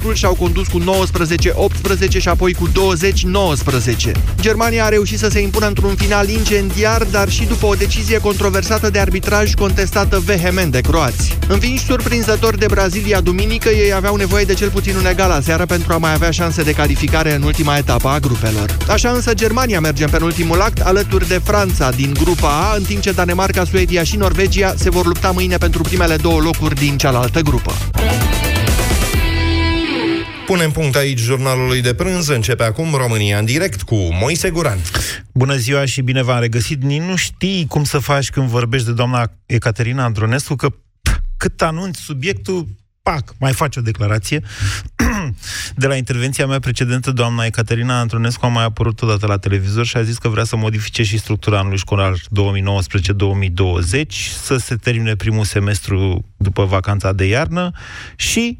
4 și-au condus cu 19-18 și apoi cu 20-19. Germania a reușit să se impună într-un final incendiar, dar și după o decizie controversată de arbitraj contestată vehement de croați. Învinși surprinzător de Brazilia duminică, ei aveau nevoie de cel puțin un egal aseară pentru a mai avea șanse de calificare în ultima etapă a grupelor. Așa însă Germania merge în penultimul act alături de Franța din grupa A, în timp ce Danemarca, Suedia și Norvegia se vor lupta mâine pentru primele două locuri din cealaltă grupă. Punem punct aici jurnalului de prânz. Începe acum România în direct cu Moise Guran. Bună ziua și bine v-am regăsit. Nici nu știi cum să faci când vorbești de doamna Ecaterina Andronescu, că cât anunți subiectul, pac, mai faci o declarație. de la intervenția mea precedentă, doamna Ecaterina Antonescu a mai apărut odată la televizor și a zis că vrea să modifice și structura anului școlar 2019-2020, să se termine primul semestru după vacanța de iarnă și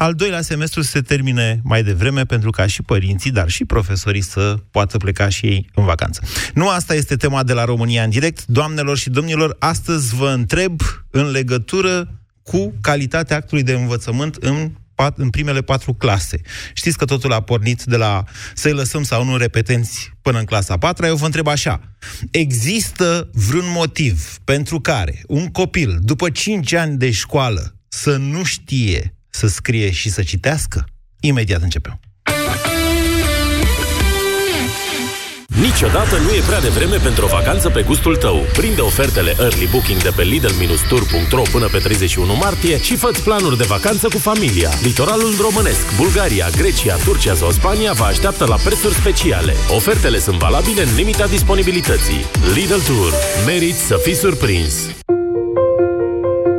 al doilea semestru se termine mai devreme pentru ca și părinții, dar și profesorii să poată pleca și ei în vacanță. Nu asta este tema de la România în direct. Doamnelor și domnilor, astăzi vă întreb în legătură cu calitatea actului de învățământ în pat, în primele patru clase. Știți că totul a pornit de la să-i lăsăm sau nu repetenți până în clasa 4 Eu vă întreb așa. Există vreun motiv pentru care un copil, după 5 ani de școală, să nu știe să scrie și să citească? Imediat începem. Niciodată nu e prea devreme pentru o vacanță pe gustul tău. Prinde ofertele Early Booking de pe Lidl-Tour.ro până pe 31 martie și fă planuri de vacanță cu familia. Litoralul românesc, Bulgaria, Grecia, Turcia sau Spania vă așteaptă la prețuri speciale. Ofertele sunt valabile în limita disponibilității. Lidl Tour. Meriți să fii surprins!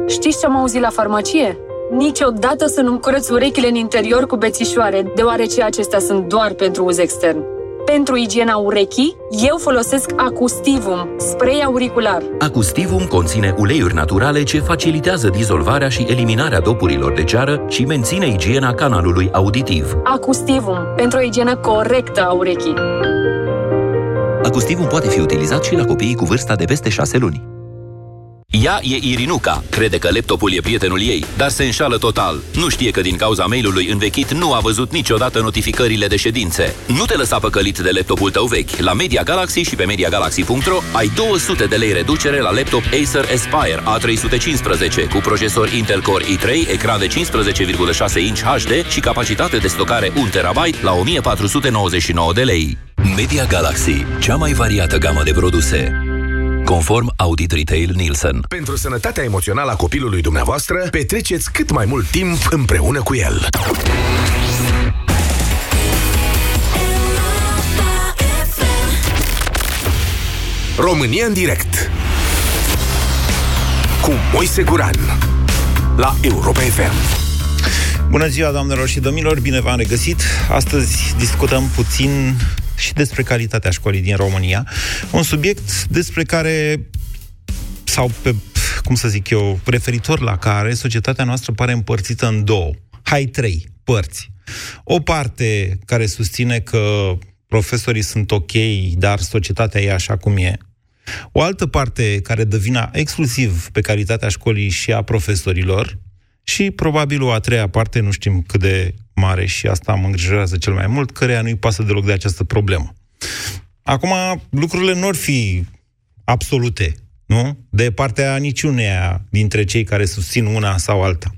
Știți ce am auzit la farmacie? Niciodată să nu-mi curăț urechile în interior cu bețișoare, deoarece acestea sunt doar pentru uz extern. Pentru igiena urechii, eu folosesc Acustivum, spray auricular. Acustivum conține uleiuri naturale ce facilitează dizolvarea și eliminarea dopurilor de ceară și menține igiena canalului auditiv. Acustivum, pentru o igienă corectă a urechii. Acustivum poate fi utilizat și la copiii cu vârsta de peste 6 luni. Ea e Irinuca, crede că laptopul e prietenul ei, dar se înșală total. Nu știe că din cauza mailului învechit nu a văzut niciodată notificările de ședințe. Nu te lăsa păcălit de laptopul tău vechi. La Media Galaxy și pe MediaGalaxy.ro ai 200 de lei reducere la laptop Acer Aspire A315 cu procesor Intel Core i3, ecran de 15,6 inch HD și capacitate de stocare 1 TB la 1499 de lei. Media Galaxy, cea mai variată gamă de produse conform Audit Retail Nielsen. Pentru sănătatea emoțională a copilului dumneavoastră, petreceți cât mai mult timp împreună cu el. România în direct cu Moise Guran la Europa FM. Bună ziua, doamnelor și domnilor, bine v-am regăsit. Astăzi discutăm puțin și despre calitatea școlii din România. Un subiect despre care sau pe, cum să zic eu, referitor la care societatea noastră pare împărțită în două. Hai, trei părți. O parte care susține că profesorii sunt ok, dar societatea e așa cum e. O altă parte care dă vina exclusiv pe calitatea școlii și a profesorilor și probabil o a treia parte, nu știm cât de mare și asta mă îngrijorează cel mai mult, căreia nu-i pasă deloc de această problemă. Acum, lucrurile nu ar fi absolute, nu? De partea niciuneia dintre cei care susțin una sau alta.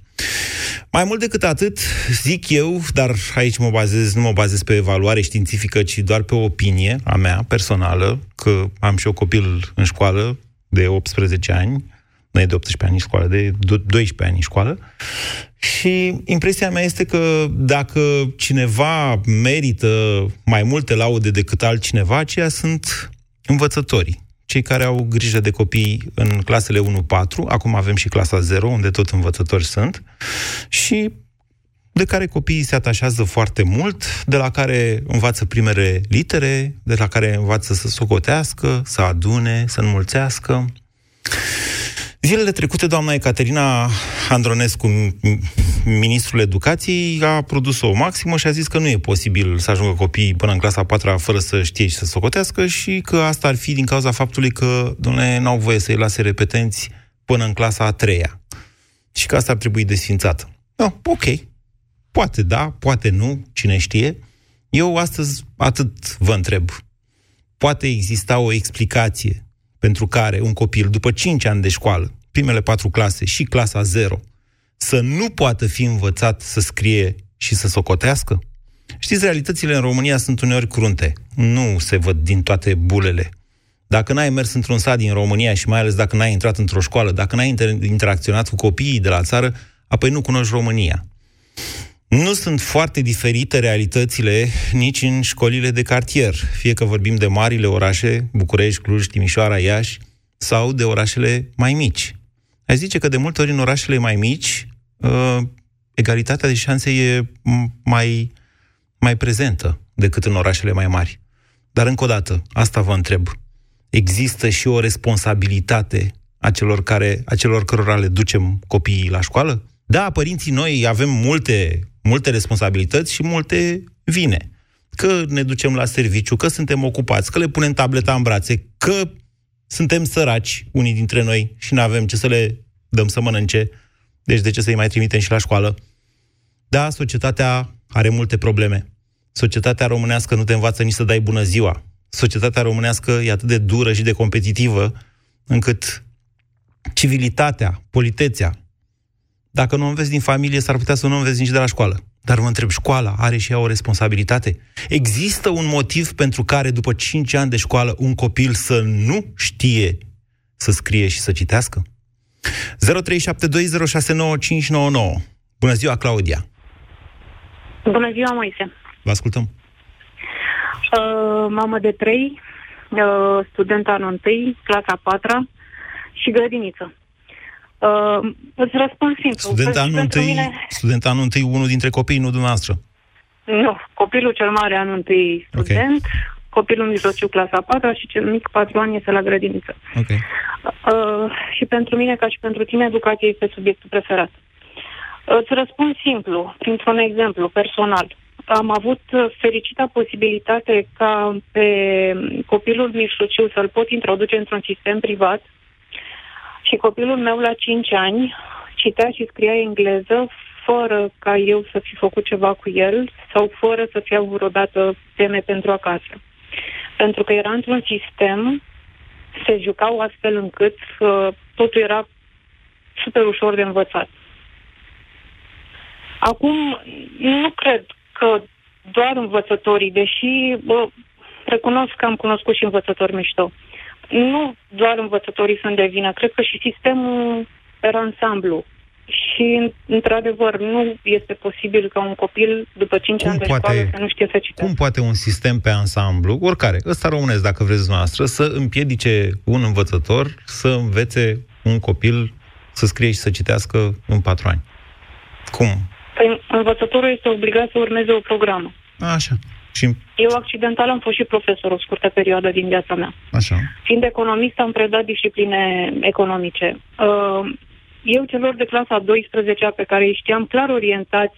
Mai mult decât atât, zic eu, dar aici mă bazez, nu mă bazez pe evaluare științifică, ci doar pe opinie a mea personală, că am și eu copil în școală de 18 ani, nu e de 18 ani în școală, de 12 ani în școală. Și impresia mea este că dacă cineva merită mai multe laude decât altcineva, aceia sunt învățătorii. Cei care au grijă de copii în clasele 1-4, acum avem și clasa 0, unde tot învățători sunt, și de care copiii se atașează foarte mult, de la care învață primele litere, de la care învață să socotească, să adune, să înmulțească. Zilele trecute, doamna Ecaterina Andronescu, ministrul educației, a produs o maximă și a zis că nu e posibil să ajungă copiii până în clasa 4 fără să știe și să socotească și că asta ar fi din cauza faptului că, domnule, n-au voie să-i lase repetenți până în clasa a treia. Și că asta ar trebui desfințată. Da, ok. Poate da, poate nu, cine știe. Eu astăzi atât vă întreb. Poate exista o explicație pentru care un copil, după 5 ani de școală, primele patru clase și clasa 0, să nu poată fi învățat să scrie și să socotească? Știți, realitățile în România sunt uneori crunte. Nu se văd din toate bulele. Dacă n-ai mers într-un sat din România și mai ales dacă n-ai intrat într-o școală, dacă n-ai inter- interacționat cu copiii de la țară, apoi nu cunoști România. Nu sunt foarte diferite realitățile nici în școlile de cartier, fie că vorbim de marile orașe, București, Cluj, Timișoara, Iași, sau de orașele mai mici. Aș zice că de multe ori în orașele mai mici, uh, egalitatea de șanse e mai, mai prezentă decât în orașele mai mari. Dar încă o dată, asta vă întreb. Există și o responsabilitate a celor, care, a celor cărora le ducem copiii la școală? Da, părinții noi avem multe, multe responsabilități și multe vine. Că ne ducem la serviciu, că suntem ocupați, că le punem tableta în brațe, că suntem săraci, unii dintre noi, și nu avem ce să le dăm să mănânce, deci de ce să-i mai trimitem și la școală? Da, societatea are multe probleme. Societatea românească nu te învață nici să dai bună ziua. Societatea românească e atât de dură și de competitivă, încât civilitatea, politețea, dacă nu înveți din familie, s-ar putea să nu înveți nici de la școală. Dar vă întreb, școala are și ea o responsabilitate? Există un motiv pentru care, după 5 ani de școală, un copil să nu știe să scrie și să citească? 0372069599. Bună ziua, Claudia! Bună ziua, Moise! Vă ascultăm! Uh, mamă de trei, uh, student anul 1, clasa 4 și grădiniță. Uh, îți răspund simplu. Student anul, întâi, mine... student anul întâi, unul dintre copiii, nu dumneavoastră. Nu, copilul cel mare anul întâi student, okay. copilul mijlociu clasa 4 și cel mic 4 ani este la grădiniță. Okay. Uh, și pentru mine, ca și pentru tine, educația este subiectul preferat. Uh, îți răspund simplu, printr-un exemplu personal. Am avut fericita posibilitate ca pe copilul mijlociu să-l pot introduce într-un sistem privat și copilul meu la 5 ani citea și scria engleză fără ca eu să fi făcut ceva cu el sau fără să fie vreodată teme pentru acasă. Pentru că era într-un sistem, se jucau astfel încât uh, totul era super ușor de învățat. Acum, nu cred că doar învățătorii, deși bă, recunosc că am cunoscut și învățători mișto, nu doar învățătorii sunt de vină, cred că și sistemul per ansamblu. Și, într-adevăr, nu este posibil ca un copil, după 5 cum ani de poate, școală, să nu știe să citească. Cum poate un sistem pe ansamblu, oricare, ăsta românesc, dacă vreți noastră, să împiedice un învățător să învețe un copil să scrie și să citească în patru ani? Cum? Păi, învățătorul este obligat să urmeze o programă. Așa. Și... Eu accidental am fost și profesor o scurtă perioadă din viața mea. Așa. Fiind economist, am predat discipline economice. Uh, eu celor de clasa 12 pe care îi știam clar orientați,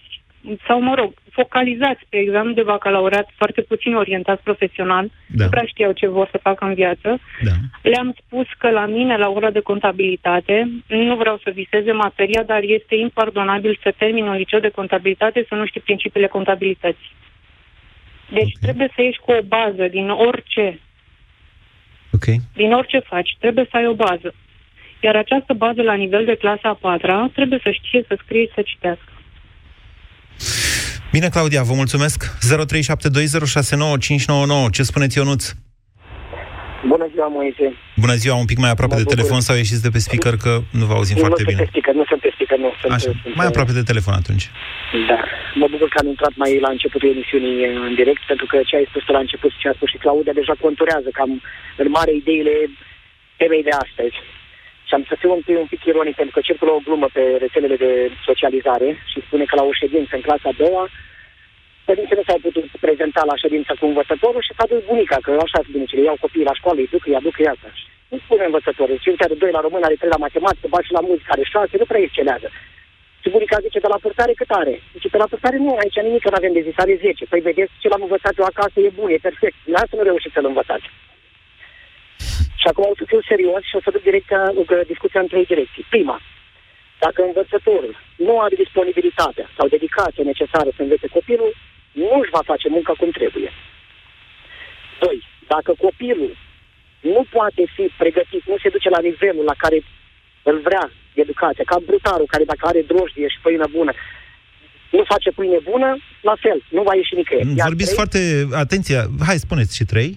sau mă rog, focalizați pe examen de bacalaureat, foarte puțin orientați profesional, da. nu prea știau ce vor să facă în viață, da. le-am spus că la mine, la ora de contabilitate, nu vreau să viseze materia, dar este impardonabil să termin un liceu de contabilitate să nu știi principiile contabilității. Deci okay. trebuie să ieși cu o bază din orice. Okay. Din orice faci, trebuie să ai o bază. Iar această bază la nivel de clasa a patra trebuie să știe să scrie și să citească. Bine, Claudia, vă mulțumesc. 0372069599. Ce spuneți, Ionuț? Bună ziua, Moise. Bună ziua, un pic mai aproape mă de bucur. telefon sau ieșiți de pe speaker, că nu vă auzim nu foarte bine. Nu sunt pe speaker, nu sunt pe speaker, nu sunt... Așa, sunt, mai aproape de telefon atunci. Da, mă bucur că am intrat mai la începutul emisiunii în direct, pentru că ce ai spus la început și ce a spus și Claudia deja conturează cam în mare ideile temei de astăzi. Și am să fiu un pic, un pic ironic, pentru că circulă o glumă pe rețelele de socializare și spune că la o ședință în clasa a doua părinții nu s-au putut prezenta la ședință cu învățătorul și s-a dus bunica, că așa sunt bunicile, iau copiii la școală, îi duc, îi aduc, îi asta. Nu spune învățătorul, cinci are doi la român, are trei la matematică, ba și la muzică, are șase, nu prea excelează. Și bunica zice, de la purtare cât are? Zice, de la purtare nu, aici nimic, că nu avem de zis, are 10. Păi vedeți, ce l-am învățat eu acasă e bun, e perfect. N-ați nu reușit să-l învățați. Și acum o să fiu serios și o să duc direct uh, discuția în trei direcții. Prima, Dacă învățătorul nu are disponibilitatea sau dedicația necesară să învețe copilul, nu își va face munca cum trebuie. Doi, dacă copilul nu poate fi pregătit, nu se duce la nivelul la care îl vrea educația, ca brutarul care dacă are drojdie și făină bună, nu face pâine bună, la fel, nu va ieși nicăieri. Iar Vorbiți trei- foarte... Atenție, hai, spuneți și trei.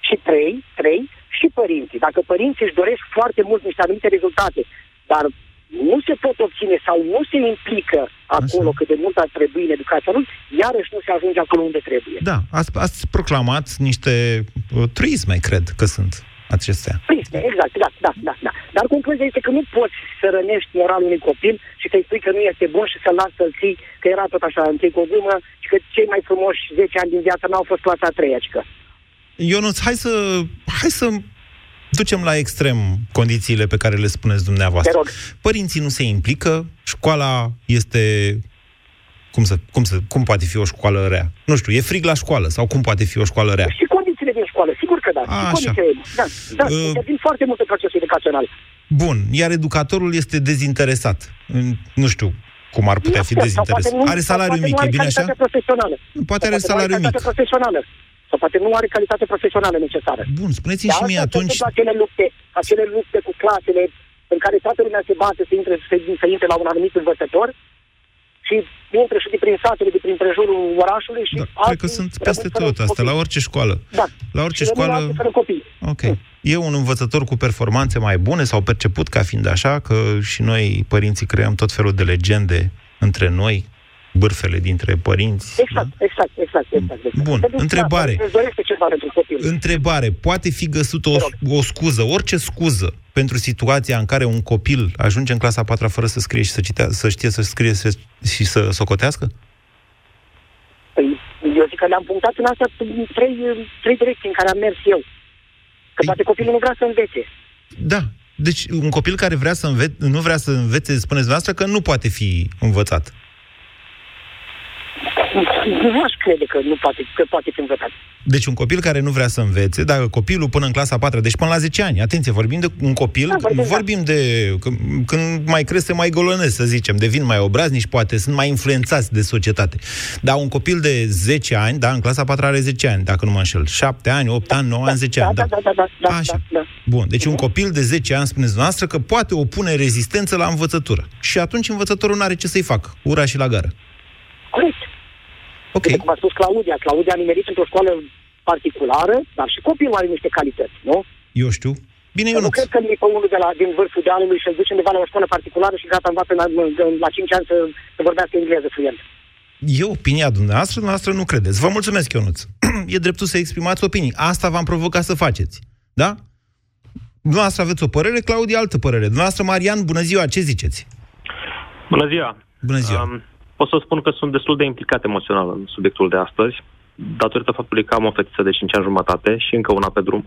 și trei, trei, și părinții. Dacă părinții își doresc foarte mult niște anumite rezultate, dar nu se pot obține sau nu se implică acolo cât de mult ar trebui în educația lui, iarăși nu se ajunge acolo unde trebuie. Da, ați, ați proclamat niște uh, truisme, cred că sunt acestea. Prisme, exact, da, da, da, da. Dar concluzia este că nu poți să rănești moralul unui copil și să-i spui că nu este bun și să-l lași să-l ții, că era tot așa, întâi cu o gumă și că cei mai frumoși 10 ani din viață n-au fost clasa a treia, cică. Ionuț, hai să, hai să ducem la extrem condițiile pe care le spuneți dumneavoastră. Te rog. Părinții nu se implică, școala este... Cum, să, cum, să, cum poate fi o școală rea? Nu știu, e frig la școală sau cum poate fi o școală rea? Și condițiile din școală, sigur că da. A, și așa. condițiile, da, da, Uh, uh, intervin foarte mult în procesul educațional. Bun, iar educatorul este dezinteresat. În- Nu știu cum ar putea fi Sau poate dezinteresat. nu- Are sau salariu poate mic, nu e are bine așa? calitate profesională. Poate Sau are nu salariu mic. calitate profesională. Sau poate nu are calitate profesională necesară. Bun, spuneți-mi și De mie asta se atunci... întâmplă acele lupte, acele lupte cu clasele în care toată lumea se bate să intre, să, să intre la un anumit învățător și intră și de prin satele, de prin prejurul orașului și Da, cred alții că sunt rămân peste fără tot asta, copii. la orice școală. Da. La orice Și rămân școală... alții fără copii. Ok. E un învățător cu performanțe mai bune sau perceput ca fiind așa, că și noi, părinții, creăm tot felul de legende între noi, bârfele dintre părinți. Exact, exact, exact, exact. exact. Bun, Pentru că, întrebare. da, îți dorește ceva pentru copil. Întrebare. Poate fi găsită o, o scuză, orice scuză, pentru situația în care un copil ajunge în clasa a patra fără să scrie și să, citea, să știe să scrie să, și să socotească? Păi, eu zic că le-am punctat în astea trei, trei direcții în care am mers eu. Că Păi- poate copilul nu vrea să învețe. Da. Deci un copil care vrea să înve- nu vrea să învețe, spuneți dumneavoastră că nu poate fi învățat. Nu aș crede că nu poate, că poate fi învățat. Deci un copil care nu vrea să învețe, dacă copilul până în clasa a patra, deci până la 10 ani, atenție, vorbim de un copil, Da, vorbim, da. vorbim de c- când mai crește mai golonesc, să zicem, devin mai obraznici, poate sunt mai influențați de societate. Dar un copil de 10 ani, da, în clasa a patra are 10 ani, dacă nu mă înșel, 7 ani, 8 ani, 9 ani, 10 da, ani, da, da, da, da, da, Așa. da, da. Bun, deci un copil de 10 ani, spuneți dumneavoastră, că poate opune rezistență la învățătură. Și atunci învățătorul nu are ce să-i facă. Ura și la gară. Corect. Ok. Uite cum a spus Claudia. Claudia a nimerit într-o școală particulară, dar și copilul are niște calități, nu? Eu știu. Bine, Eu nu Ionuț. cred că e pe unul de la, din vârful dealului și îl duce undeva la o școală particulară și gata, învață la, la 5 ani să, să vorbească engleză fluent. E opinia dumneavoastră, dumneavoastră nu credeți. Vă mulțumesc, Ionuț. e dreptul să exprimați opinii. Asta v-am provocat să faceți. Da? Dumneavoastră aveți o părere, Claudia altă părere. Dumneavoastră, Marian, bună ziua, ce ziceți? Bună ziua! Bună ziua. Um, pot să spun că sunt destul de implicat emoțional în subiectul de astăzi, datorită faptului că am o fetiță de 5 ani jumătate și încă una pe drum.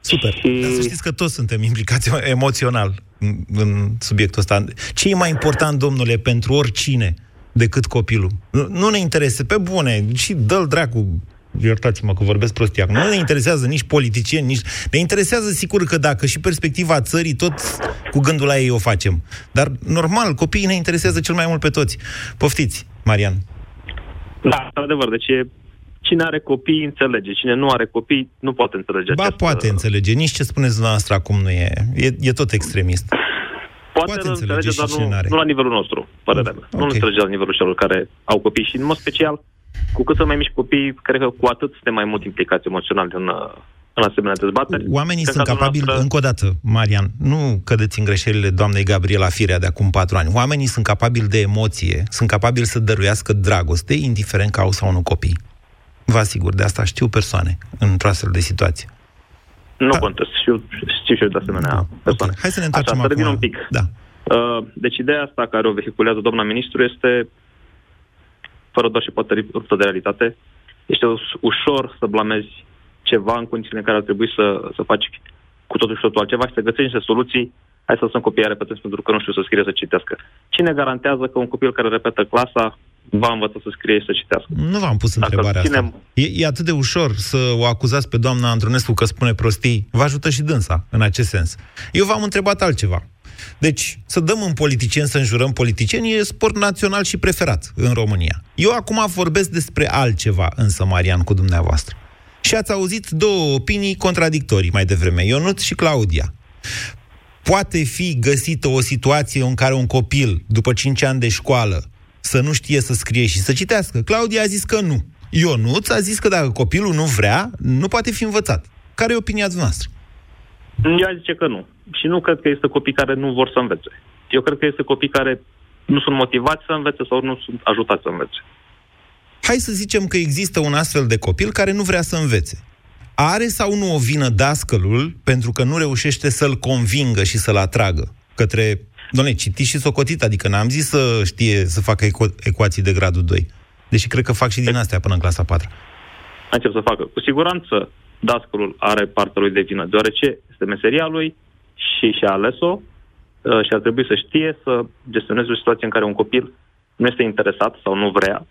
Super. Și- Dar să știți că toți suntem implicați emoțional în, în subiectul ăsta. Ce e mai important, domnule, pentru oricine decât copilul? Nu, nu ne interesează, pe bune, și dă-l dracu, iertați-mă că vorbesc prostia, nu ne interesează nici politicieni, nici... Ne interesează sigur că dacă și perspectiva țării, tot cu gândul la ei o facem. Dar, normal, copiii ne interesează cel mai mult pe toți. Poftiți, Marian. Da, adevăr, deci e, cine are copii înțelege, cine nu are copii nu poate înțelege Ba, această- poate înțelege. Nici ce spuneți dumneavoastră acum nu e. E, e tot extremist. Poate, poate nu înțelege înțelege, și dar cine nu, n-are. nu la nivelul nostru, părerea mea. Nu Ok. înțelege la nivelul celor care au copii și, în mod special, cu cât sunt mai mici copii, cred că cu atât suntem mai mult implicați emoțional în, uh, în asemenea dezbateri. Oamenii Cred sunt că capabili, dumneavoastră- încă o dată, Marian, nu cădeți în greșelile doamnei Gabriela Firea de acum patru ani. Oamenii sunt capabili de emoție, sunt capabili să dăruiască dragoste, indiferent că au sau nu copii. Vă asigur, de asta știu persoane într-o astfel de situație. Nu Da. contest, știu, știu și eu de asemenea persoane. Ok, Hai să ne întoarcem Așa, să revin acum. un pic. Da. Uh, Deci ideea asta care o vehiculează doamna ministru este, fără doar și poate ruptă de realitate, este us- ușor să blamezi ceva în condițiile în care ar trebui să, să faci cu totul și totul altceva și să găsești niște soluții. Hai să lăsăm copiii repetenți pentru că nu știu să scrie, să citească. Cine garantează că un copil care repetă clasa va învăța să scrie și să citească? Nu v-am pus Dacă întrebarea ținem- asta. E, e atât de ușor să o acuzați pe doamna Antonescu că spune prostii. Vă ajută și dânsa în acest sens. Eu v-am întrebat altceva. Deci, să dăm în politicieni, să înjurăm politicieni, e sport național și preferat în România. Eu acum vorbesc despre altceva, însă, Marian, cu dumneavoastră. Și ați auzit două opinii contradictorii mai devreme, Ionut și Claudia. Poate fi găsită o situație în care un copil, după 5 ani de școală, să nu știe să scrie și să citească? Claudia a zis că nu. Ionuț a zis că dacă copilul nu vrea, nu poate fi învățat. Care e opinia noastră? Eu zice că nu. Și nu cred că este copii care nu vor să învețe. Eu cred că este copii care nu sunt motivați să învețe sau nu sunt ajutați să învețe. Hai să zicem că există un astfel de copil care nu vrea să învețe. Are sau nu o vină dascălul pentru că nu reușește să-l convingă și să-l atragă către... Doamne, citit și socotit, adică n-am zis să știe să facă eco- ecuații de gradul 2. Deși cred că fac și din astea până în clasa 4. Încep să facă. Cu siguranță dascălul are partea lui de vină, deoarece este meseria lui și și-a ales-o uh, și ar trebui să știe să gestioneze o situație în care un copil nu este interesat sau nu vrea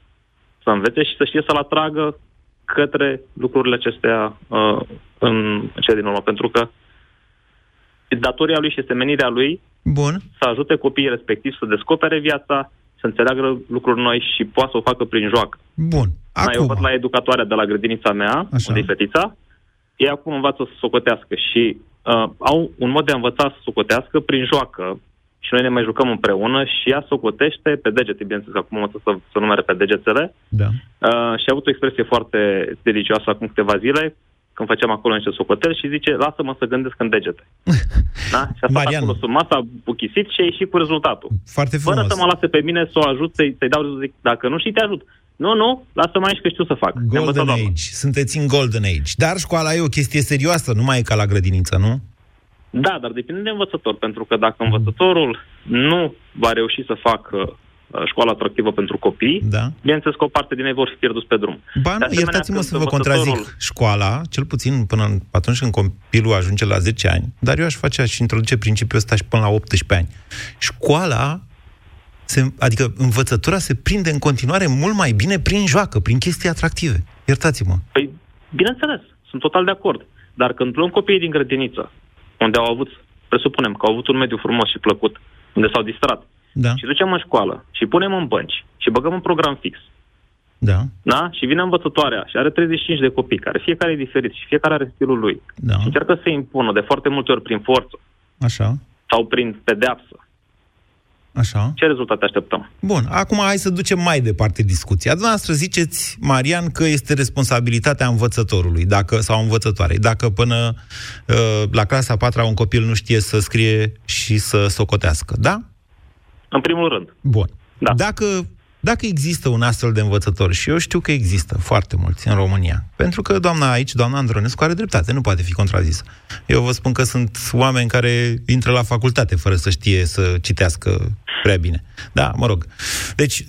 să învețe și să știe să-l atragă către lucrurile acestea uh, în cele din urmă. Pentru că datoria lui și este menirea lui Bun. să ajute copiii respectiv să descopere viața, să înțeleagă lucruri noi și poate să o facă prin joacă. Bun. Acum. Eu văd la educatoarea de la grădinița mea, Așa. unde e fetița, ei acum învață să socotească și uh, au un mod de a învăța să socotească prin joacă și noi ne mai jucăm împreună și ea socotește pe degete, bineînțeles, acum învăță să, să numere pe degetele. Da. Uh, și a avut o expresie foarte delicioasă acum câteva zile, când făceam acolo niște socoteli și zice, lasă-mă să gândesc în degete. da? Și a stat Marian. acolo sub masa, buchisit și a ieșit cu rezultatul. Foarte frumos. Fără să mă lase pe mine să o ajut, să-i, să-i dau rezultat. Zic, dacă nu știi, te ajut. Nu, nu, lasă-mă aici că știu să fac. Ne-a învățat Golden doamna. Age. Sunteți în Golden Age. Dar școala e o chestie serioasă, nu mai e ca la grădiniță, nu? Da, dar depinde de învățător, pentru că dacă învățătorul nu va reuși să facă uh, școala atractivă pentru copii, Da. bineînțeles că o parte din ei vor fi pierduți pe drum. Ba De nu, asemenea, iertați-mă când să vă învățătorul- contrazic. Școala, cel puțin până în, atunci când copilul ajunge la 10 ani, dar eu aș face, aș introduce principiul ăsta și până la 18 ani. Școala, se, adică învățătura se prinde în continuare mult mai bine prin joacă, prin chestii atractive. Iertați-mă. Păi, bineînțeles, sunt total de acord. Dar când luăm copiii din grădiniță, unde au avut, presupunem că au avut un mediu frumos și plăcut, unde s-au distrat, Da, și ducem în școală și punem în bănci și băgăm un program fix, da, da? Și vine învățătoarea și are 35 de copii, care fiecare e diferit și fiecare are stilul lui. da, Și încearcă să impună de foarte multe ori prin forță așa, sau prin pedeapsă. așa. Ce rezultate așteptăm? Bun, acum hai să ducem mai departe discuția. Dumneavoastră ziceți, Marian, că este responsabilitatea învățătorului dacă, sau învățătoarei. Dacă până uh, la clasa 4 un copil nu știe să scrie și să socotească, da? În primul rând, Bun. Da. Dacă, dacă există un astfel de învățător, și eu știu că există foarte mulți în România, pentru că doamna aici, doamna Andronescu, are dreptate, nu poate fi contrazisă. Eu vă spun că sunt oameni care intră la facultate fără să știe să citească prea bine. Da, mă rog. Deci,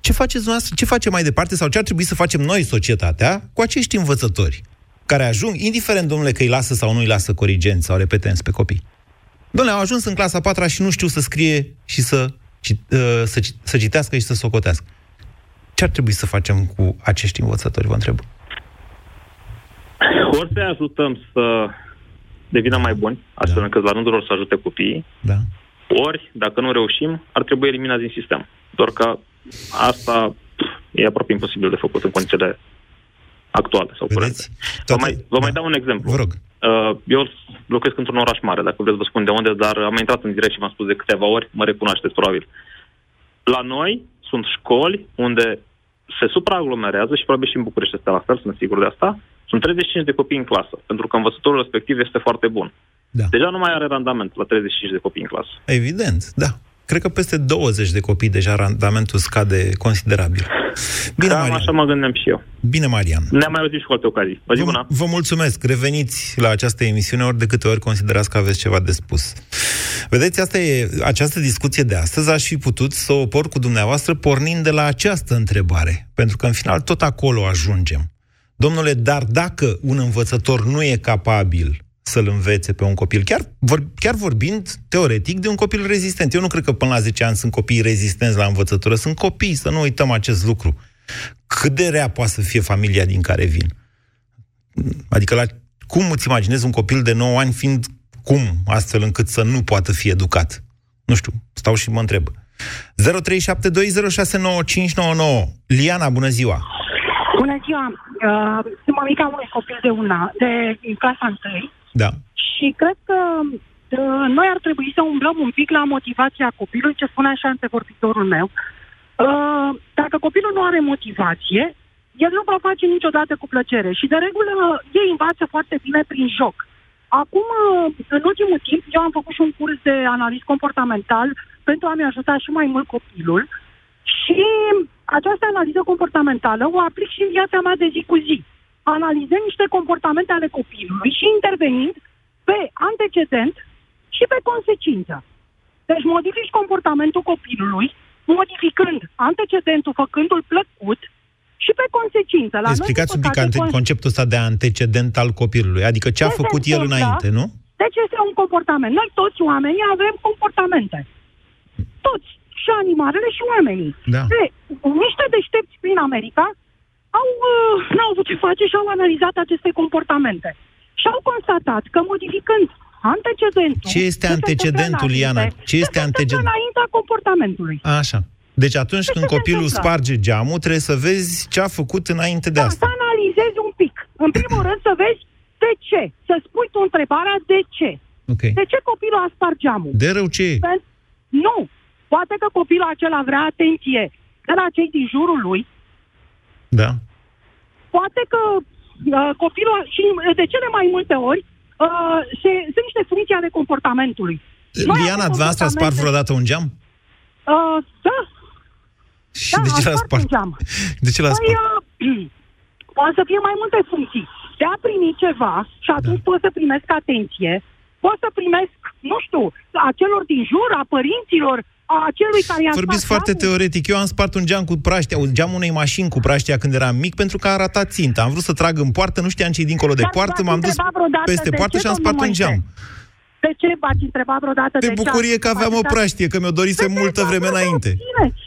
ce faceți dumneavoastră, ce facem mai departe sau ce ar trebui să facem noi, societatea, cu acești învățători care ajung, indiferent, domnule, că îi lasă sau nu îi lasă corigenți sau repetenți pe copii. Domnule, au ajuns în clasa 4 și nu știu să scrie și să, ci, uh, să, ci- să citească și să socotească. Ce ar trebui să facem cu acești învățători, vă întreb? ori să ajutăm să devină mai buni, astfel Da. încât la rândul lor să ajute copiii, Da? ori, dacă nu reușim, ar trebui eliminați din sistem. Doar că asta pf, e aproape imposibil de făcut în condițiile actuale sau curente. Vedeți? Vă mai, vă mai dau un exemplu. Vă rog. Uh, eu locuiesc într-un oraș mare, dacă vreți vă spun de unde, dar am intrat în direct și v-am spus de câteva ori, mă recunoașteți probabil. La noi sunt școli unde se supraaglomerează și probabil și în București este la fel, sunt sigur de asta, sunt 35 de copii în clasă, pentru că învățătorul respectiv este foarte bun. Da. Deja nu mai are randament la 35 de copii în clasă. Evident, da. Cred că peste 20 de copii deja randamentul scade considerabil. Bine, Cam Marian. așa mă gândeam și eu. Bine, Marian. Ne-am mai auzit și cu alte ocazii. Vă zi Vă, bună! vă mulțumesc. Reveniți la această emisiune ori de câte ori considerați că aveți ceva de spus. Vedeți, asta e, această discuție de astăzi aș fi putut să o port cu dumneavoastră pornind de la această întrebare. Pentru că în final tot acolo ajungem. Domnule, dar dacă un învățător nu e capabil să-l învețe pe un copil, chiar, vor, chiar vorbind teoretic de un copil rezistent. Eu nu cred că până la 10 ani sunt copii rezistenți la învățătură, sunt copii, să nu uităm acest lucru. Cât de rea poate să fie familia din care vin? Adică la, cum îți imaginezi un copil de 9 ani fiind cum, astfel încât să nu poată fi educat? Nu știu, stau și mă întreb. 0372069599. Liana, bună ziua! Bună ziua! Uh, sunt mamica unui copil de una, de din clasa 1 Da. și cred că uh, noi ar trebui să umblăm un pic la motivația copilului, ce spunea și antevorbitorul meu. Uh, dacă copilul nu are motivație, el nu va face niciodată cu plăcere și de regulă ei învață foarte bine prin joc. Acum, uh, în ultimul timp, eu am făcut și un curs de analist comportamental pentru a-mi ajuta și mai mult copilul și această analiză comportamentală o aplic și în viața mea de zi cu zi. Analizând niște comportamente ale copilului și intervenind pe antecedent și pe consecință. Deci modifici comportamentul copilului, modificând antecedentul, făcându-l plăcut și pe consecință. La noi, Explicați din un pic păcate, ante- con- conceptul ăsta de antecedent al copilului. Adică ce a Ce se făcut el întâmplă? înainte, nu? Deci este un comportament. Noi toți oamenii avem comportamente. Toți. Și animalele și oamenii. Da. E, niște deștepți prin America au, uh, n-au avut ce face și au analizat aceste comportamente. Și au constatat că modificând antecedentul... Ce este se antecedentul, întâmplă Iana? înainte, Ce este se întâmplă antecedent? înaintea comportamentului. Așa. Deci atunci Deci când ce se copilul întâmplă? sparge geamul, trebuie să vezi ce a făcut înainte de Da, asta. să analizezi un pic. În primul rând să vezi de ce. Să spui tu întrebarea de ce. Ok. De ce copilul a spart geamul? De rău ce e? Pen- Nu. Poate că copilul acela vrea atenție de la cei din jurul lui. Da. Poate că uh, copilul... a- Și uh, de cele mai multe ori uh, se, sunt niște funcții ale comportamentului. Noi Liana, avem dumneavoastră a spart comportamente- vreodată un geam? Uh, da, Și da, de ce a l-a spart spart? un geam. De ce l-a Păi, spart? uh, poate să fie mai multe funcții. De a primi ceva și atunci da. pot să primesc atenție, pot să primesc, nu știu, a celor din jur, a părinților, a celui care i-a Vorbiți spart foarte geamul. teoretic. Eu am spart un geam cu praștia, un geam unei mașini cu praștia când eram mic pentru că a ratat ținta. Am vrut să trag în poartă, nu știam ce dincolo de Dar poartă, v-ați m-am dus întrebat vreodată peste de poartă ce, și am domnul spart un Moise? geam. De ce v-ați întrebat vreodată Pe de ce bucurie ați că aveam o făcut asta? praștie, că mi-o dorisem Pentru multă că vreme ați vrut să înainte. obțineți.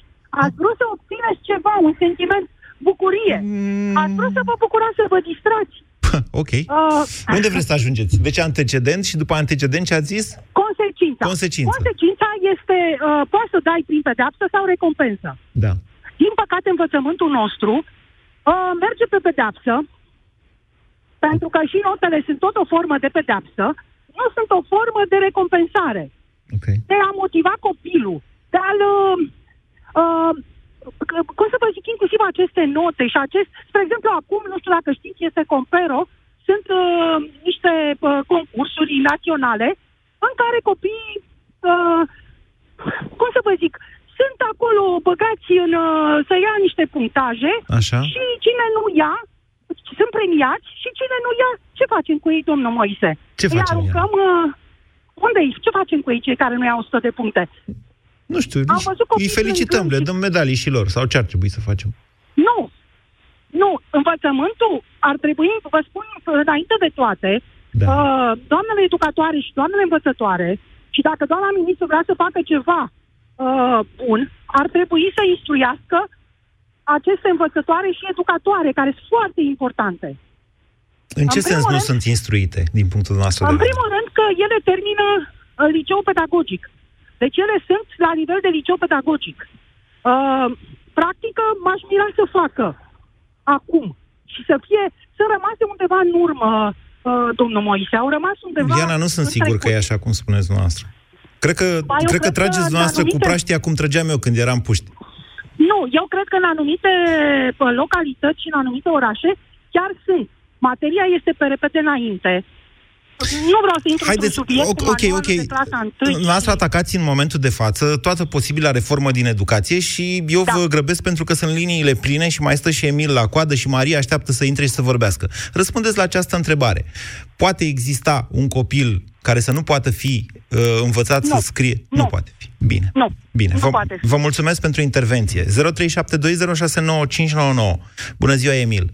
Ați vrut să obțineți ceva, un sentiment, bucurie. Mm. Ați vrut să vă bucurați, să vă distrați. ok. Uh, Unde vreți să ajungeți? Deci antecedent și după antecedent ce ați zis? Consecința. Consecință. Consecința este, uh, poți să dai prin pedeapsă sau recompensă. Da. Din păcate, învățământul nostru uh, merge pe pedeapsă, pentru că și notele sunt tot o formă de pedeapsă, nu sunt o formă de recompensare. Ok. De a motiva copilul, de a-l... Uh, uh, cum să vă zic, inclusiv aceste note și acest... Spre exemplu, acum, nu știu dacă știți, este Compero, sunt uh, niște uh, concursuri naționale în care copiii, uh, cum să vă zic, sunt acolo băgați în, uh, să ia niște punctaje Așa. și cine nu ia, sunt premiați și cine nu ia, ce facem cu ei, domnul Moise? Ce Îi facem, aruncăm, uh, unde îi? Ce facem cu ei, cei care nu iau 100 de puncte? Nu știu, Am văzut copii îi felicităm, plângând le și- dăm medalii și lor. Sau ce ar trebui să facem? Nu. Nu. Învățământul ar trebui, vă spun înainte de toate, Da. uh, doamnele educatoare și doamnele învățătoare, și dacă doamna ministru vrea să facă ceva uh, bun, ar trebui să instruiască aceste învățătoare și educatoare, care sunt foarte importante. În ce În sens primul nu rând- sunt instruite, din punctul nostru de În vedere? primul rând că ele termină uh, liceu pedagogic. Deci ele sunt la nivel de liceu pedagogic. Uh, practică m-aș mira să facă acum și să fie, să rămase undeva în urmă, uh, domnul Moise. Au rămas undeva... Diana, nu sunt în sigur că trecut. e așa cum spuneți dumneavoastră. Cred că, Ba, eu cred că cred că trageți în dumneavoastră cu anumite- praștia cum trăgeam eu când eram puști. Nu, eu cred că în anumite pă, localități și în anumite orașe chiar sunt. Materia este pe repede înainte. Nu vreau să intru Haideți, în subiect ok, cu ok, manualul ok. de clasa întâi. Noastră atacați în momentul de față toată posibila reformă din educație și eu Da. vă grăbesc pentru că sunt liniile pline și mai stă și Emil la coadă și Maria așteaptă să intre și să vorbească. Răspundeți la această întrebare. Poate exista un copil care să nu poată fi uh, învățat Nu. să scrie? Nu. nu poate fi. Bine. Nu. Bine. Nu vă, poate fi. vă mulțumesc pentru intervenție. 0372069599. Bună ziua, Emil.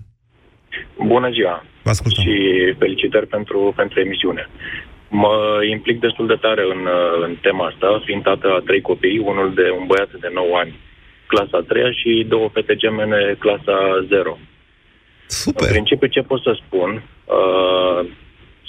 Bună ziua Vă ascultăm. și felicitări pentru, pentru emisiune. Mă implic destul de tare în, uh, în tema asta, fiind tată a trei copii, unul de un băiat de 9 ani, clasa 3 și două fete gemene, clasa 0. Super. În principiu, ce pot să spun? Uh,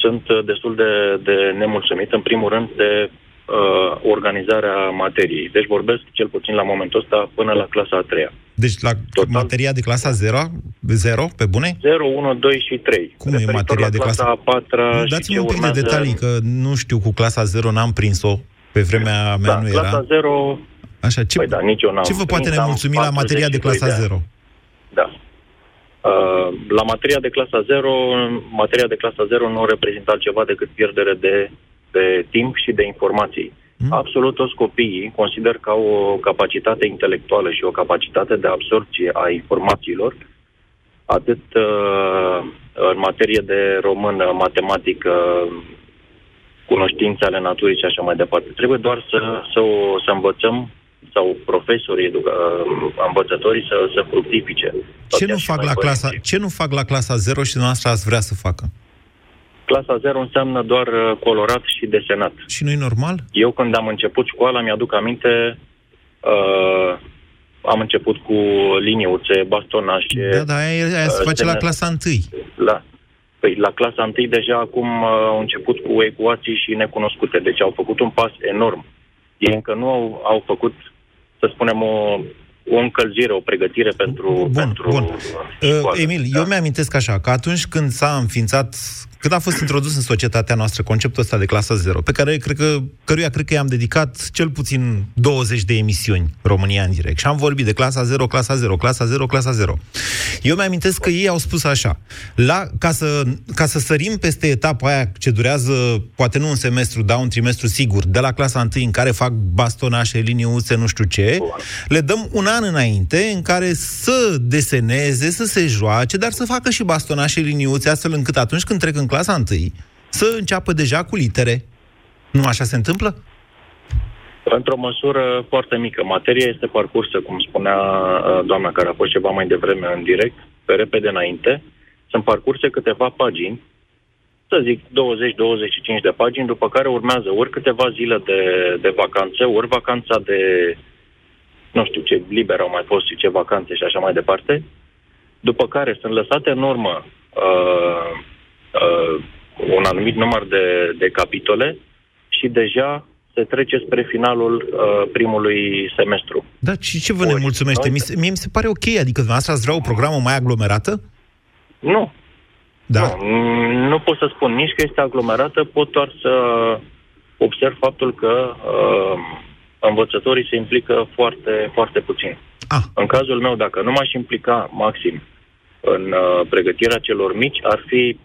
sunt destul de, de nemulțumit, în primul rând, de uh, organizarea materiei. Deci vorbesc cel puțin la momentul ăsta până la clasa a treia. Deci la Total. materia de clasa 0, 0 pe bune? 0, 1, 2 și 3. Cum e materia la de clasa? a patra Dați-mi un pic urmează... de detalii, că nu știu cu clasa 0, n-am prins-o. Pe vremea mea da, nu clasa era. 0... Așa, ce, păi da, nici eu n-am ce vă poate nemulțumi la materia de clasa 0? Da. Uh, la materia de clasa 0, materia de clasa 0 nu reprezintă altceva decât pierdere de, de timp și de informații. Hmm? Absolut toți copiii consider că au o capacitate intelectuală și o capacitate de absorpție a informațiilor, atât uh, în materie de română, matematică, cunoștințe ale naturii și așa mai departe. Trebuie doar să, să, o, să învățăm sau profesorii, educa, învățătorii să, să fructifice. Ce nu, fac la clasa, ce nu fac la clasa 0 și dumneavoastră ați vrea să facă? Clasa 0 înseamnă doar uh, colorat și desenat. Și nu-i normal? Eu când am început școala, mi-aduc aminte, uh, am început cu liniuțe, bastonașe... Da, da, aia, aia se uh, face la clasa 1. La, Păi la clasa 1 deja acum uh, au început cu ecuații și necunoscute, deci au făcut un pas enorm. Ei încă nu au, au făcut, să spunem, o, o încălzire, o pregătire pentru. Bun, pentru bun. Uh, Emil, da. eu mi-amintesc așa, că atunci când s-a înființat când a fost introdus în societatea noastră conceptul ăsta de clasa zero, pe care cred că, căruia cred că i-am dedicat cel puțin 20 de emisiuni România în direct. Și am vorbit de clasa 0, clasa 0, clasa 0, clasa 0. Eu mi-amintesc că ei au spus așa, la, ca, să, ca să sărim peste etapa aia ce durează, poate nu un semestru, dar un trimestru sigur, de la clasa 1 în care fac bastonașe, liniuțe, nu știu ce, le dăm un an înainte în care să deseneze, să se joace, dar să facă și bastonașe, liniuțe, astfel încât atunci când trec în clasa 1 să înceapă deja cu litere. Nu așa se întâmplă? Într-o măsură foarte mică. Materia este parcursă, cum spunea uh, doamna care a fost ceva mai devreme în direct, pe repede înainte. Sunt parcurse câteva pagini, să zic 20-25 de pagini, după care urmează ori câteva zile de, de vacanțe, ori vacanța de, nu știu ce, liber au mai fost și ce vacanțe și așa mai departe, după care sunt lăsate în urmă uh, uh, un anumit număr de, de capitole și deja se trece spre finalul uh, primului semestru. Da, și ce vă Ori, nemulțumește? Noi... Mie mi se pare ok, adică dumneavoastră ați vrea o programă mai aglomerată? Nu. Da. Nu, nu pot să spun nici că este aglomerată, pot doar să observ faptul că uh, învățătorii se implică foarte, foarte puțin. Ah. În cazul meu, dacă nu m-aș implica maxim în uh, pregătirea celor mici, ar fi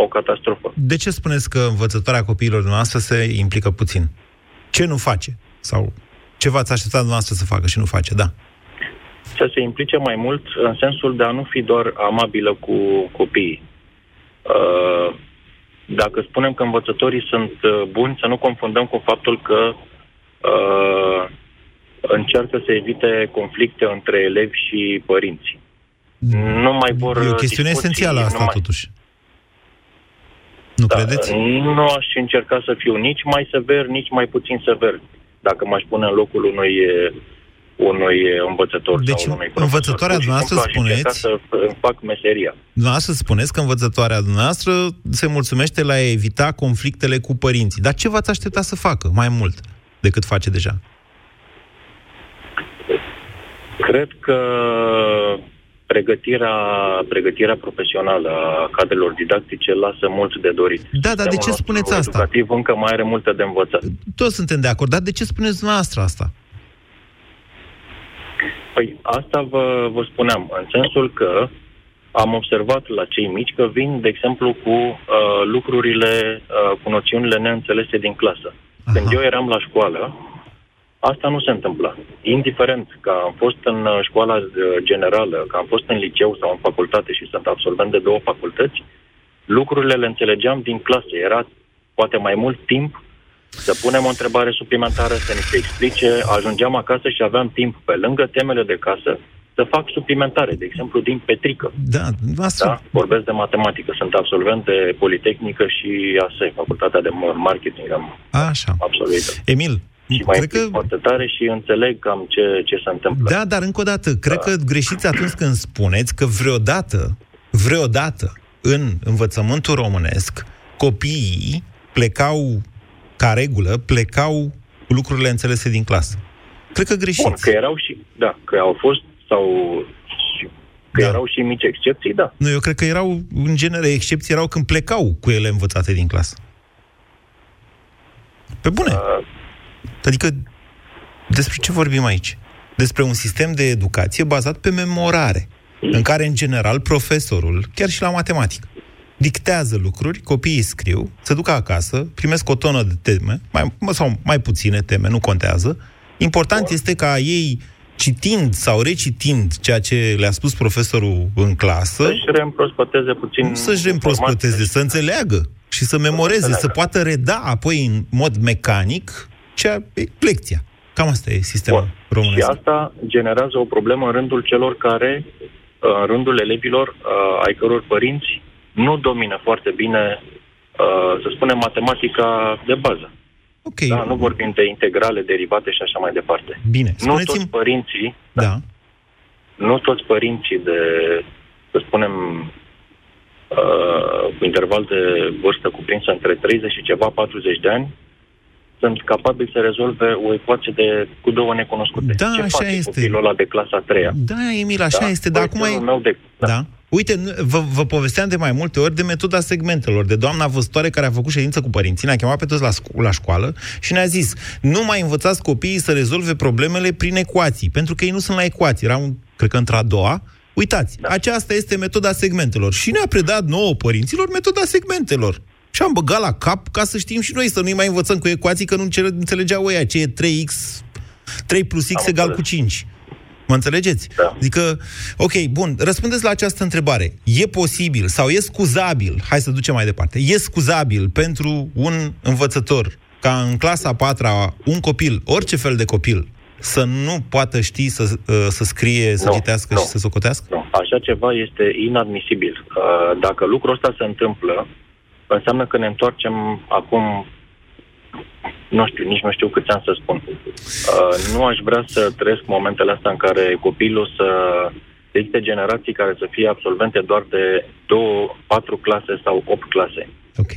o catastrofă. De ce spuneți că învățătoarea copiilor noastre se implică puțin? Ce nu face? Sau ce v-ați așteptat noastră să facă și nu face, da? Să se implice mai mult în sensul de a nu fi doar amabilă cu copiii. Uh, dacă spunem că învățătorii sunt uh, buni, să nu confundăm cu faptul că uh, încearcă să evite conflicte între elevi și părinți. Nu mai vor E o chestiune esențială asta, mai... totuși. Nu da, credeți? Nu aș încerca să fiu nici mai sever, nici mai puțin sever. Dacă m-aș pune în locul unui unui învățător deci, sau unui învățătoarea dumneavoastră spuneți... să fac meseria. Dumneavoastră spuneți că învățătoarea dumneavoastră se mulțumește la a evita conflictele cu părinții. Dar ce v-ați aștepta să facă mai mult decât face deja? Cred că pregătirea, pregătirea profesională a cadrelor didactice lasă mult de dorit. Da, dar de ce spuneți asta? Educativ încă mai are multe de învățat. Toți suntem de acord, dar de ce spuneți dumneavoastră asta? Păi asta vă, vă spuneam, în sensul că am observat la cei mici că vin, de exemplu, cu uh, lucrurile, uh, cu noțiunile neînțelese din clasă. Aha. Când eu eram la școală, Asta nu se întâmplă. Indiferent că am fost în uh, școala uh, generală, că am fost în liceu sau în facultate și sunt absolvent de două facultăți, lucrurile le înțelegeam din clasă. Era poate mai mult timp să punem o întrebare suplimentară, să ni se explice. Ajungeam acasă și aveam timp pe lângă temele de casă să fac suplimentare, de exemplu din Petrică. Da, asta... da? Vorbesc de matematică, sunt absolvent de Politehnică și ASE, Facultatea de Marketing am Așa. absolvit. Emil, și mai cred că... foarte tare și înțeleg cam ce, ce se întâmplă. Da, dar încă o dată, cred da. că greșiți atunci când spuneți că vreodată, vreodată, în învățământul românesc, copiii plecau ca regulă, plecau cu lucrurile înțelese din clasă. Cred că greșiți. Bun, că erau și, da, că au fost sau că Da. erau și mici excepții, da. Nu, eu cred că erau, în genere, excepții erau când plecau cu ele învățate din clasă. Pe bune. Uh, Adică, despre ce vorbim aici? Despre un sistem de educație bazat pe memorare, în care, în general, profesorul, chiar și la matematică, dictează lucruri, copiii scriu, se duc acasă, primesc o tonă de teme, mai, mă, sau mai puține teme, nu contează. Important este ca ei, citind sau recitind ceea ce le-a spus profesorul în clasă, Să-și reîmprospăteze puțin... nu să-și reîmprospăteze, să înțeleagă și să memoreze, să înțeleagă. poată reda apoi în mod mecanic cea, lecția. Cam asta e sistemul Și românesc. asta generează o problemă în rândul celor care, uh, în rândul elevilor, uh, ai căror părinți nu domină foarte bine, uh, să spunem, matematica de bază. Ok, Da, nu vorbim de integrale, derivate și așa mai departe. bine. Nu toți Spuneți-mi... părinții, Da. nu toți părinții de, să spunem, uh, cu interval de vârstă cuprinsă între 30 și ceva, 40 de ani, sunt capabili să rezolve o ecuație de, cu două necunoscute. Da, Ce așa face este. copilul ăla de clasa a treia? Da, Emil, așa Da? este, dar acum Băiețelul e... meu de, da. Da. Uite, nu- vă, vă povesteam de mai multe ori de metoda segmentelor, de doamna văzătoare care a făcut ședință cu părinții, ne-a chemat pe toți la, sco- la școală și ne-a zis, nu mai învățați copiii să rezolve problemele prin ecuații, pentru că ei nu sunt la ecuații, erau, cred că, într a doua. Uitați, da. aceasta este metoda segmentelor. Și ne-a predat nouă părinților metoda segmentelor. Și am băgat la cap ca să știm și noi, să nu-i mai învățăm cu ecuații, că nu înțele- înțelegeau ea ce e 3x, 3 plus x Am egal înțeles. cu 5. Mă înțelegeți? Da. Adică, ok, bun, răspundeți la această întrebare. E posibil sau e scuzabil, hai să ducem mai departe, e scuzabil pentru un învățător ca în clasa a patra un copil, orice fel de copil, să nu poată ști să, uh, să scrie, să Nu, citească nu. și să socotească? Nu, așa ceva este inadmisibil. Uh, Dacă lucrul ăsta se întâmplă, înseamnă că ne întoarcem acum, nu știu, nici nu știu câți ani să spun. Uh, Nu aș vrea să trăiesc momentele astea în care copilul să existe generații care să fie absolvente doar de două, patru clase sau opt clase. Ok.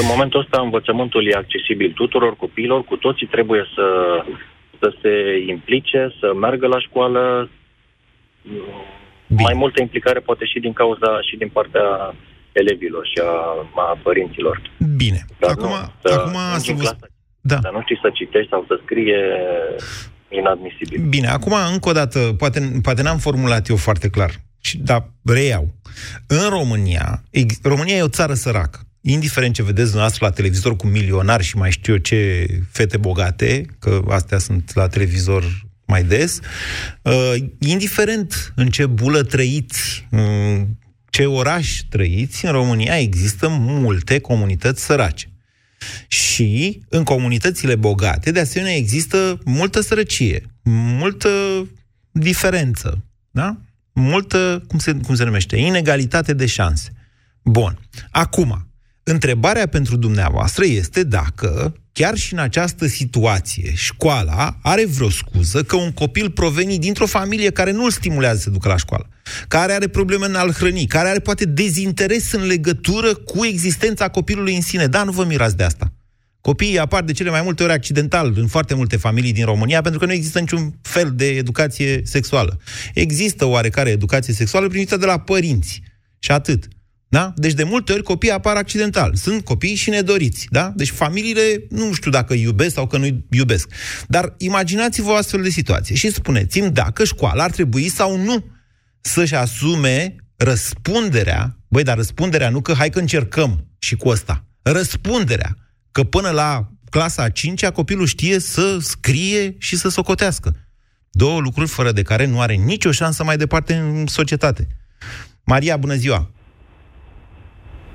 În momentul ăsta învățământul e accesibil tuturor copiilor, cu toții trebuie să, să se implice, să meargă la școală. Bine. Mai multă implicare poate și din cauza și din partea elevilor și a, a părinților. Bine. Dar acum, nu, să acum ajungi să în vă... clasă, Da. Dar nu știi să citești sau să scrie inadmisibil. Bine, acum, încă o dată, poate, poate n-am formulat eu foarte clar, și, dar reiau. În România, ex, România e o țară săracă. Indiferent ce vedeți dumneavoastră la televizor cu milionari și mai știu eu ce fete bogate, că astea sunt la televizor mai des, uh, indiferent în ce bulă trăiți, în ce oraș trăiți, în România există multe comunități sărace. Și în comunitățile bogate, de asemenea, există multă sărăcie, multă diferență, da? Multă, cum se, cum se numește, inegalitate de șanse. Bun. Acum, întrebarea pentru dumneavoastră este dacă, chiar și în această situație, școala are vreo scuză că un copil provenit dintr-o familie care nu îl stimulează să se ducă la școală, care are probleme în a-l hrăni, care are poate dezinteres în legătură cu existența copilului în sine. Da, nu vă mirați de asta. Copiii apar de cele mai multe ori accidental în foarte multe familii din România pentru că nu există niciun fel de educație sexuală. Există oarecare educație sexuală primită de la părinți. Și atât. Da? Deci de multe ori copiii apar accidental. Sunt copii și nedoriți. Da? Deci familiile nu știu dacă iubesc sau că nu iubesc. Dar imaginați-vă o astfel de situație și spuneți-mi dacă școala ar trebui sau nu să-și asume răspunderea, băi, dar răspunderea nu că hai că încercăm și cu ăsta. Răspunderea că până la clasa a 5 copilul știe să scrie și să socotească. Două lucruri fără de care nu are nicio șansă mai departe în societate. Maria, bună ziua!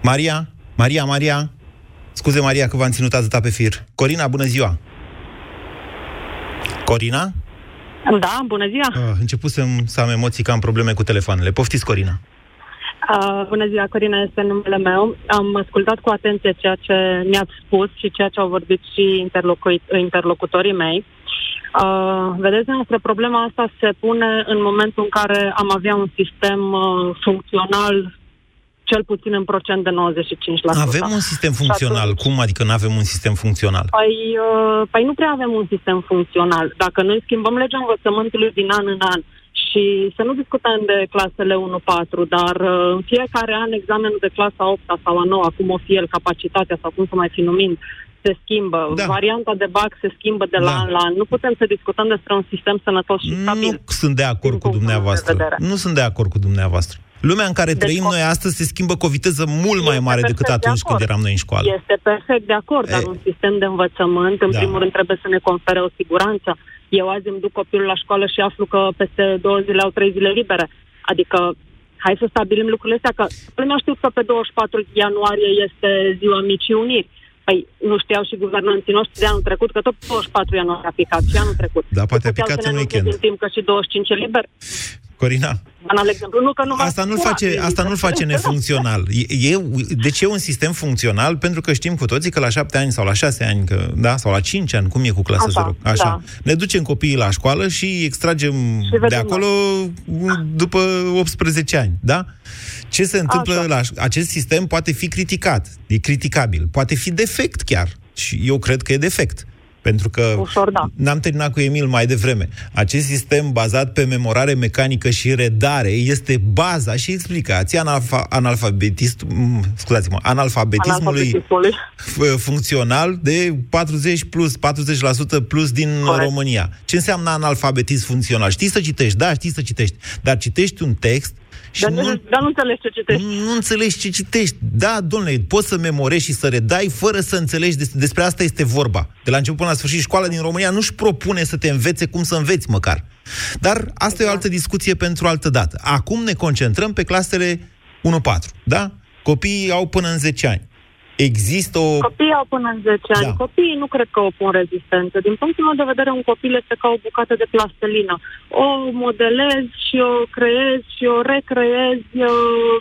Maria? Maria, Maria? Scuze, Maria, că v-am ținut atâta pe fir. Corina, bună ziua! Corina? Da, bună ziua! Uh, începusem să am emoții că am probleme cu telefoanele. Poftiți, Corina! Uh, bună ziua, Corina este numele meu. Am ascultat cu atenție ceea ce mi-ați spus și ceea ce au vorbit și interlocu- interlocutorii mei. Uh, vedeți, noastră, problema asta se pune în momentul în care am avea un sistem uh, funcțional cel puțin în procent de 95%. Avem un sistem funcțional. Cum adică nu avem un sistem funcțional? Păi, uh, păi nu prea avem un sistem funcțional. Dacă noi schimbăm legea învățământului din an în an și să nu discutăm de clasele 1-4, dar uh, în fiecare an examenul de clasa 8 sau a 9, cum o fi el, capacitatea sau cum să mai fi numind, se schimbă. Da. Varianta de BAC se schimbă de la Da. an la an. Nu putem să discutăm despre un sistem sănătos și stabil. Nu sunt de acord cu dumneavoastră. vedere. Nu sunt de acord cu dumneavoastră. Lumea în care Deci, trăim co- noi astăzi se schimbă cu o viteză mult mai Este mare decât perfect de atunci când acord. eram noi în școală. Este perfect de acord, dar Ei. un sistem de învățământ, în Da. primul rând, trebuie să ne confere o siguranță. Eu azi îmi duc copilul la școală și aflu că peste două zile au trei zile libere. Adică, hai să stabilim lucrurile astea, că lumea știu că pe 24 ianuarie este ziua Micii Uniri. Păi nu știau și guvernanții noștri de anul trecut, că tot 24 ianuarie a picat și anul trecut. Da, poate a Puteau picat să ne în anunțe weekend. din timp că și 25 e liber. Corina, Banal exemplu. Nu că nu asta nu-l face, asta nu-l face nefuncțional. E, e, de ce e un sistem funcțional? Pentru că știm cu toții că la șapte ani sau la șase ani, că, da, sau la cinci ani, cum e cu clasa Așa, zero, așa, da. ne ducem copiii la școală și extragem vedem de acolo după 18 ani, da? Ce se întâmplă Așa. la acest sistem poate fi criticat, e criticabil, poate fi defect chiar. Și eu cred că e defect. Pentru că Ușor, da. n-am terminat cu Emil mai devreme. Acest sistem bazat pe memorare mecanică și redare este baza și explicația analfa, analfabetist, m, scuzați-mă, analfabetismului Analfabetismului. f- funcțional de 40 plus, 40% plus din Corect. România. Ce înseamnă analfabetism funcțional? Știi să citești? Da, știi să citești. Dar citești un text și Dar, nu, nu, dar nu înțelegi ce citești. nu înțelegi ce citești. Da, domnule, poți să memorezi și să redai fără să înțelegi. Des- despre asta este vorba. De la început până la sfârșit, școala din România nu-și propune să te învețe cum să înveți măcar. Dar asta e o altă discuție pentru altă dată. Acum ne concentrăm pe clasele 1-4, da? Copiii au până în 10 ani. Există o... Copiii au până în 10 ani. Da. Copiii nu cred că opun rezistență. Din punctul meu de vedere, un copil este ca o bucată de plastelină. O modelezi și o creezi și o recreezi uh,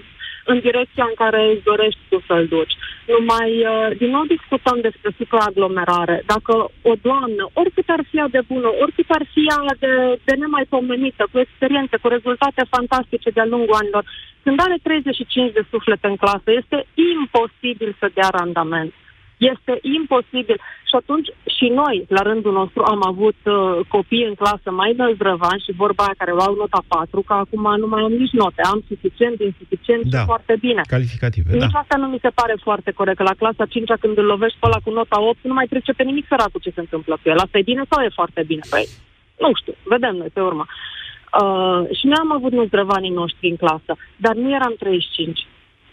în direcția în care îți dorești tu să-l duci. Numai, uh, din nou discutăm despre supraaglomerare. Dacă o doamnă, oricât ar fi ea de bună, oricât ar fi ea de, de nemaipomenită, cu experiențe, cu rezultate fantastice de-a lungul anilor, când are 35 de suflete în clasă, este imposibil să dea randament. Este imposibil. Și atunci și noi, la rândul nostru, am avut uh, copii în clasă mai năzdrăvani și vorba aia care au nota 4, că acum nu mai am nici note. Am suficient, insuficient Da. și foarte bine. Calificative, da. Nici asta nu mi se pare foarte corect, că la clasa 5 când îl lovești pe ăla cu nota 8, nu mai trece pe nimic săracul ce se întâmplă cu el. Asta e bine sau e foarte bine? Păi, nu știu, vedem noi pe urmă. Uh, și noi am avut năzdrăvanii noștri în clasă, dar nu eram 35.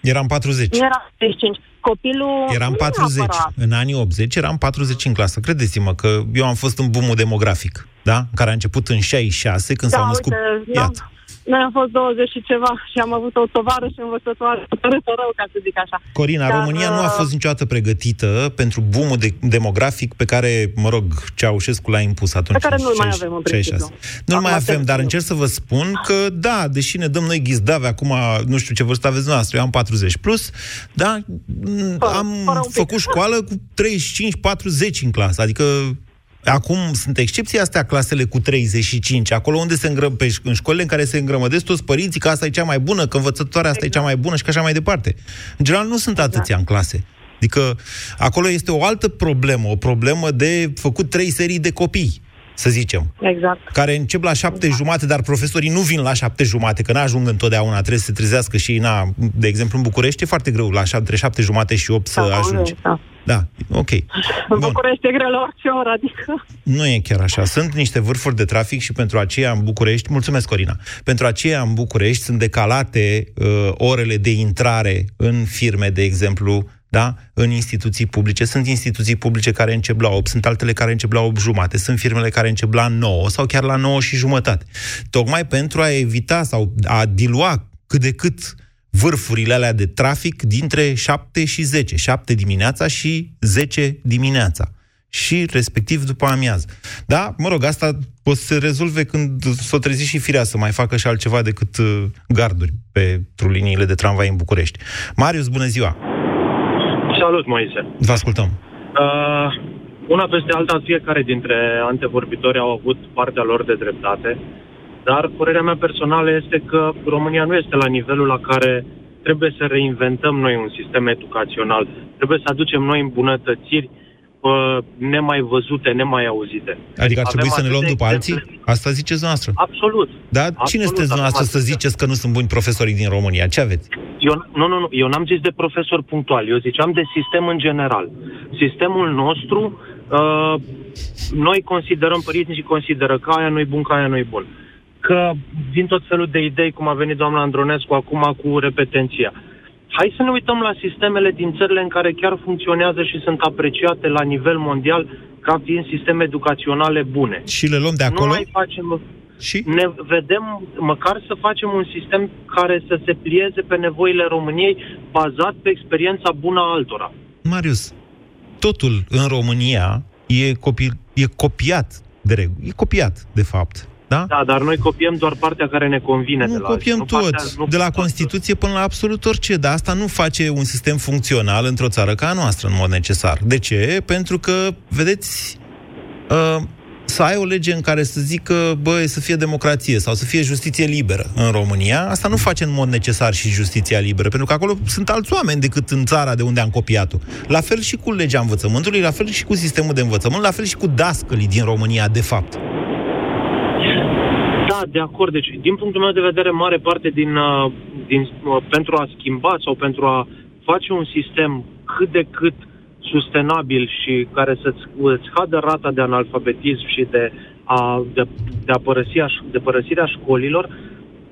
Eram 40. Nu eram 35. Copilul... Eram nu 40. neapărat. În anii 80 eram 40 în clasă. Credeți-mă că eu am fost în boomul demografic, da? Care a început în 66, când Da, s-au născut... uite, Iată. N-am- Noi am fost 20 și ceva și am avut o tovară și învățătoare tărâtă rău, ca să zic așa. Corina, Dar, România nu a uh, fost niciodată pregătită pentru boomul de- demografic pe care, mă rog, Ceaușescu l-a impus atunci. Pe care în nu-l mai 60, avem, în 66. principiu. Nu-l Acum mai avem, termin. dar încerc să vă spun că, da, deși ne dăm noi ghizdave acum, nu știu ce vârstă aveți noastră, eu am 40 plus, da, m, am fără un pic. făcut școală cu 35-40 în clasă, adică Acum sunt excepții astea clasele cu 35, acolo unde se îngră, pe, în școlile în care se îngrămădesc toți părinții că asta e cea mai bună, că învățătoarea asta e cea mai bună și că așa mai departe. În general nu sunt atâția în clase. Adică acolo este o altă problemă, o problemă de făcut trei serii de copii, să zicem, Exact. care încep la șapte jumate, dar profesorii nu vin la șapte jumate, că n-ajung întotdeauna, trebuie să se trezească și ei, na, de exemplu, în București e foarte greu la șapte, între șapte jumate și opt să Da, ajungi. Da. Da, ok. În Bun. București e greu la orice oră, adică... Nu e chiar așa. Sunt niște vârfuri de trafic și pentru aceea în București, mulțumesc Corina, pentru aceea în București sunt decalate uh, orele de intrare în firme, de exemplu, da? în instituții publice. Sunt instituții publice care încep la 8, sunt altele care încep la 8 jumate, sunt firmele care încep la 9 sau chiar la 9 și jumătate. Tocmai pentru a evita sau a dilua cât de cât vârfurile alea de trafic dintre 7 și 10. 7 dimineața și 10 dimineața. Și respectiv după amiază. Da, mă rog, asta o să se rezolve când s-o trezi și firea să mai facă și altceva decât uh, garduri pentru liniile de tramvai în București. Marius, bună ziua! Salut, Moise. Vă ascultăm. Uh, una peste alta, fiecare dintre antevorbitori au avut partea lor de dreptate, dar părerea mea personală este că România nu este la nivelul la care trebuie să reinventăm noi un sistem educațional, trebuie să aducem noi îmbunătățiri uh, nemai văzute, nemai auzite. Adică ar trebui Avem să ne luăm atâtea după alții? exemple. Asta ziceți noastră. Absolut. Dar Absolut, cine sunteți avem dumneavoastră să atâtea- ziceți că nu sunt buni profesorii din România? Ce aveți? Eu, nu, nu, nu, eu n-am zis de profesor punctual, eu ziceam de sistem în general. Sistemul nostru, uh, noi considerăm, părinții consideră că aia nu-i bun, că aia nu-i bun. Că vin tot felul de idei, cum a venit doamna Andronescu acum cu repetenția. Hai să ne uităm la sistemele din țările în care chiar funcționează și sunt apreciate la nivel mondial ca fiind sisteme educaționale bune. Și le luăm de acolo? Nu mai facem... Și? Ne vedem, măcar să facem un sistem care să se plieze pe nevoile României, bazat pe experiența bună a altora. Marius, totul în România e, copi, e copiat de regulă. E copiat, de fapt. Da? Da, dar noi copiem doar partea care ne convine de Nu la copiem alții, nu tot, partea- nu de la Constituție până la absolut orice, dar asta nu face un sistem funcțional într-o țară ca a noastră, în mod necesar. De ce? Pentru că, vedeți, uh, să ai o lege în care să zică, băi, să fie democrație sau să fie justiție liberă în România, asta nu face în mod necesar și justiția liberă, pentru că acolo sunt alți oameni decât în țara de unde am copiat-o. La fel și cu legea învățământului, la fel și cu sistemul de învățământ, la fel și cu dascălii din România, de fapt. Da, de acord. Deci, din punctul meu de vedere, mare parte din, uh, din uh, pentru a schimba sau pentru a face un sistem cât de cât sustenabil și care să-ți îți scadă rata de analfabetism și de a, de, de, a părăsi, aș, de părăsirea școlilor,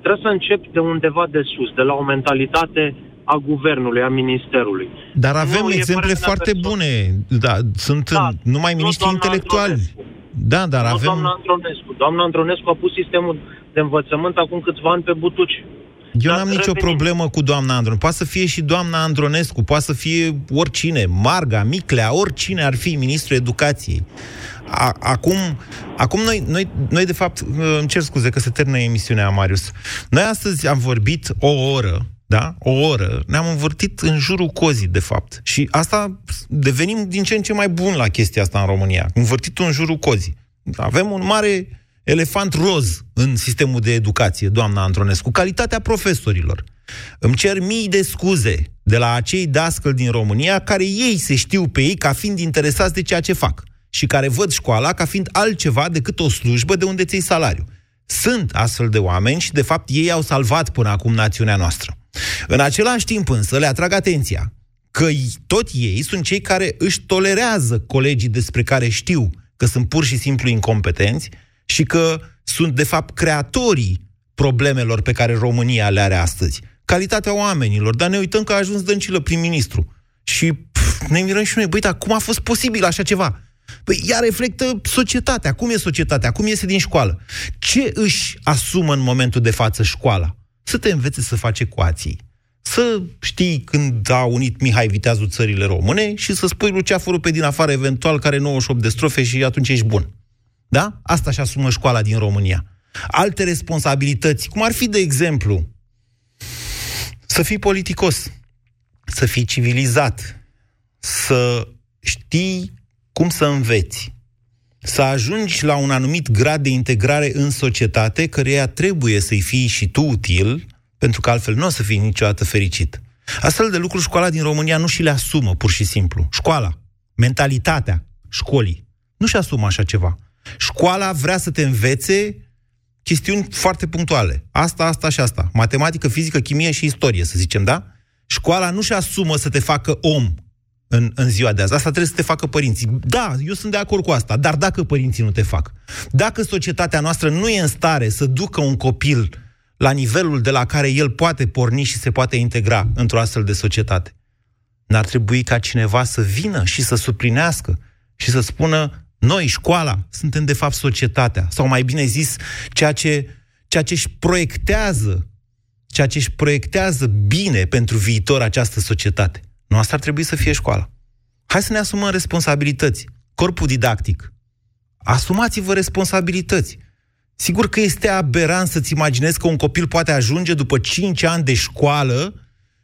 trebuie să începi de undeva de sus, de la o mentalitate a guvernului, a ministerului. Dar avem Nu, e exemple părerea foarte perso- bune. Da, sunt Da, în, numai nu miniștri doamna intelectuali. Da, dar nu avem... doamna Andronescu. Doamna Andronescu a pus sistemul de învățământ acum câțiva ani pe butuci. Eu Dar n-am nicio revenim. problemă cu doamna Andron. Poate să fie și doamna Andronescu, poate să fie oricine, Marga, Miclea, oricine ar fi ministrul educației. A, acum, acum noi, noi, noi, de fapt, îmi cer scuze că se termină emisiunea, Marius. Noi astăzi am vorbit o oră, da? O oră. Ne-am învârtit în jurul cozii, de fapt. Și asta devenim din ce în ce mai bun la chestia asta în România. Învârtitul în jurul cozii. Avem un mare elefant roz în sistemul de educație, doamna Antronescu, calitatea profesorilor. Îmi cer mii de scuze de la acei dascăli din România care ei se știu pe ei ca fiind interesați de ceea ce fac și care văd școala ca fiind altceva decât o slujbă de unde ți salariu. Sunt astfel de oameni și, de fapt, ei au salvat până acum națiunea noastră. În același timp, însă, le atrag atenția că tot ei sunt cei care își tolerează colegii despre care știu că sunt pur și simplu incompetenți și că sunt, de fapt, creatorii problemelor pe care România le are astăzi. Calitatea oamenilor, dar ne uităm că a ajuns Dăncilă prim-ministru. Și pf, ne mirăm și noi, băi, dar cum a fost posibil așa ceva? Păi ea reflectă societatea. Cum e societatea? Cum iese din școală? Ce își asumă în momentul de față școala? Să te învețe să faci ecuații. Să știi când a unit Mihai Viteazul țările române și să spui lui ceafărul pe din afară eventual care 98 de strofe și atunci ești bun. Da? Asta și asumă școala din România. Alte responsabilități, cum ar fi, de exemplu, să fii politicos, să fii civilizat, să știi cum să înveți, să ajungi la un anumit grad de integrare în societate, căreia trebuie să-i fii și tu util, pentru că altfel nu o să fii niciodată fericit. Astfel de lucruri școala din România nu și le asumă, pur și simplu. Școala, mentalitatea școlii, nu-și asumă așa ceva. Școala vrea să te învețe chestiuni foarte punctuale. Asta, asta și asta. Matematică, fizică, chimie și istorie, să zicem, da? Școala nu-și asumă să te facă om în, în ziua de azi. Asta trebuie să te facă părinții. Da, eu sunt de acord cu asta, dar dacă părinții nu te fac, dacă societatea noastră nu e în stare să ducă un copil la nivelul de la care el poate porni și se poate integra într-o astfel de societate, n-ar trebui ca cineva să vină și să suplinească și să spună noi, școala, suntem de fapt societatea, sau mai bine zis, ceea ce, ceea ce își proiectează, ceea ce își proiectează bine pentru viitor această societate. Nu asta ar trebui să fie școala. Hai să ne asumăm responsabilități. Corpul didactic. Asumați-vă responsabilități. Sigur că este aberant să-ți imaginezi că un copil poate ajunge după 5 ani de școală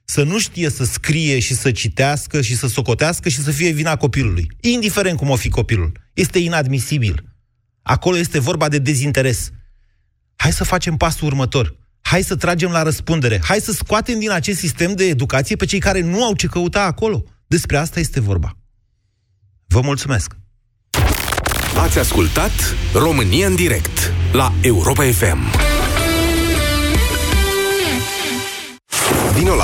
să nu știe să scrie și să citească și să socotească și să fie vina copilului. Indiferent cum o fi copilul. Este inadmisibil. Acolo este vorba de dezinteres. Hai să facem pasul următor. Hai să tragem la răspundere. Hai să scoatem din acest sistem de educație pe cei care nu au ce căuta acolo. Despre asta este vorba. Vă mulțumesc! Ați ascultat România în direct la Europa FM. Vino la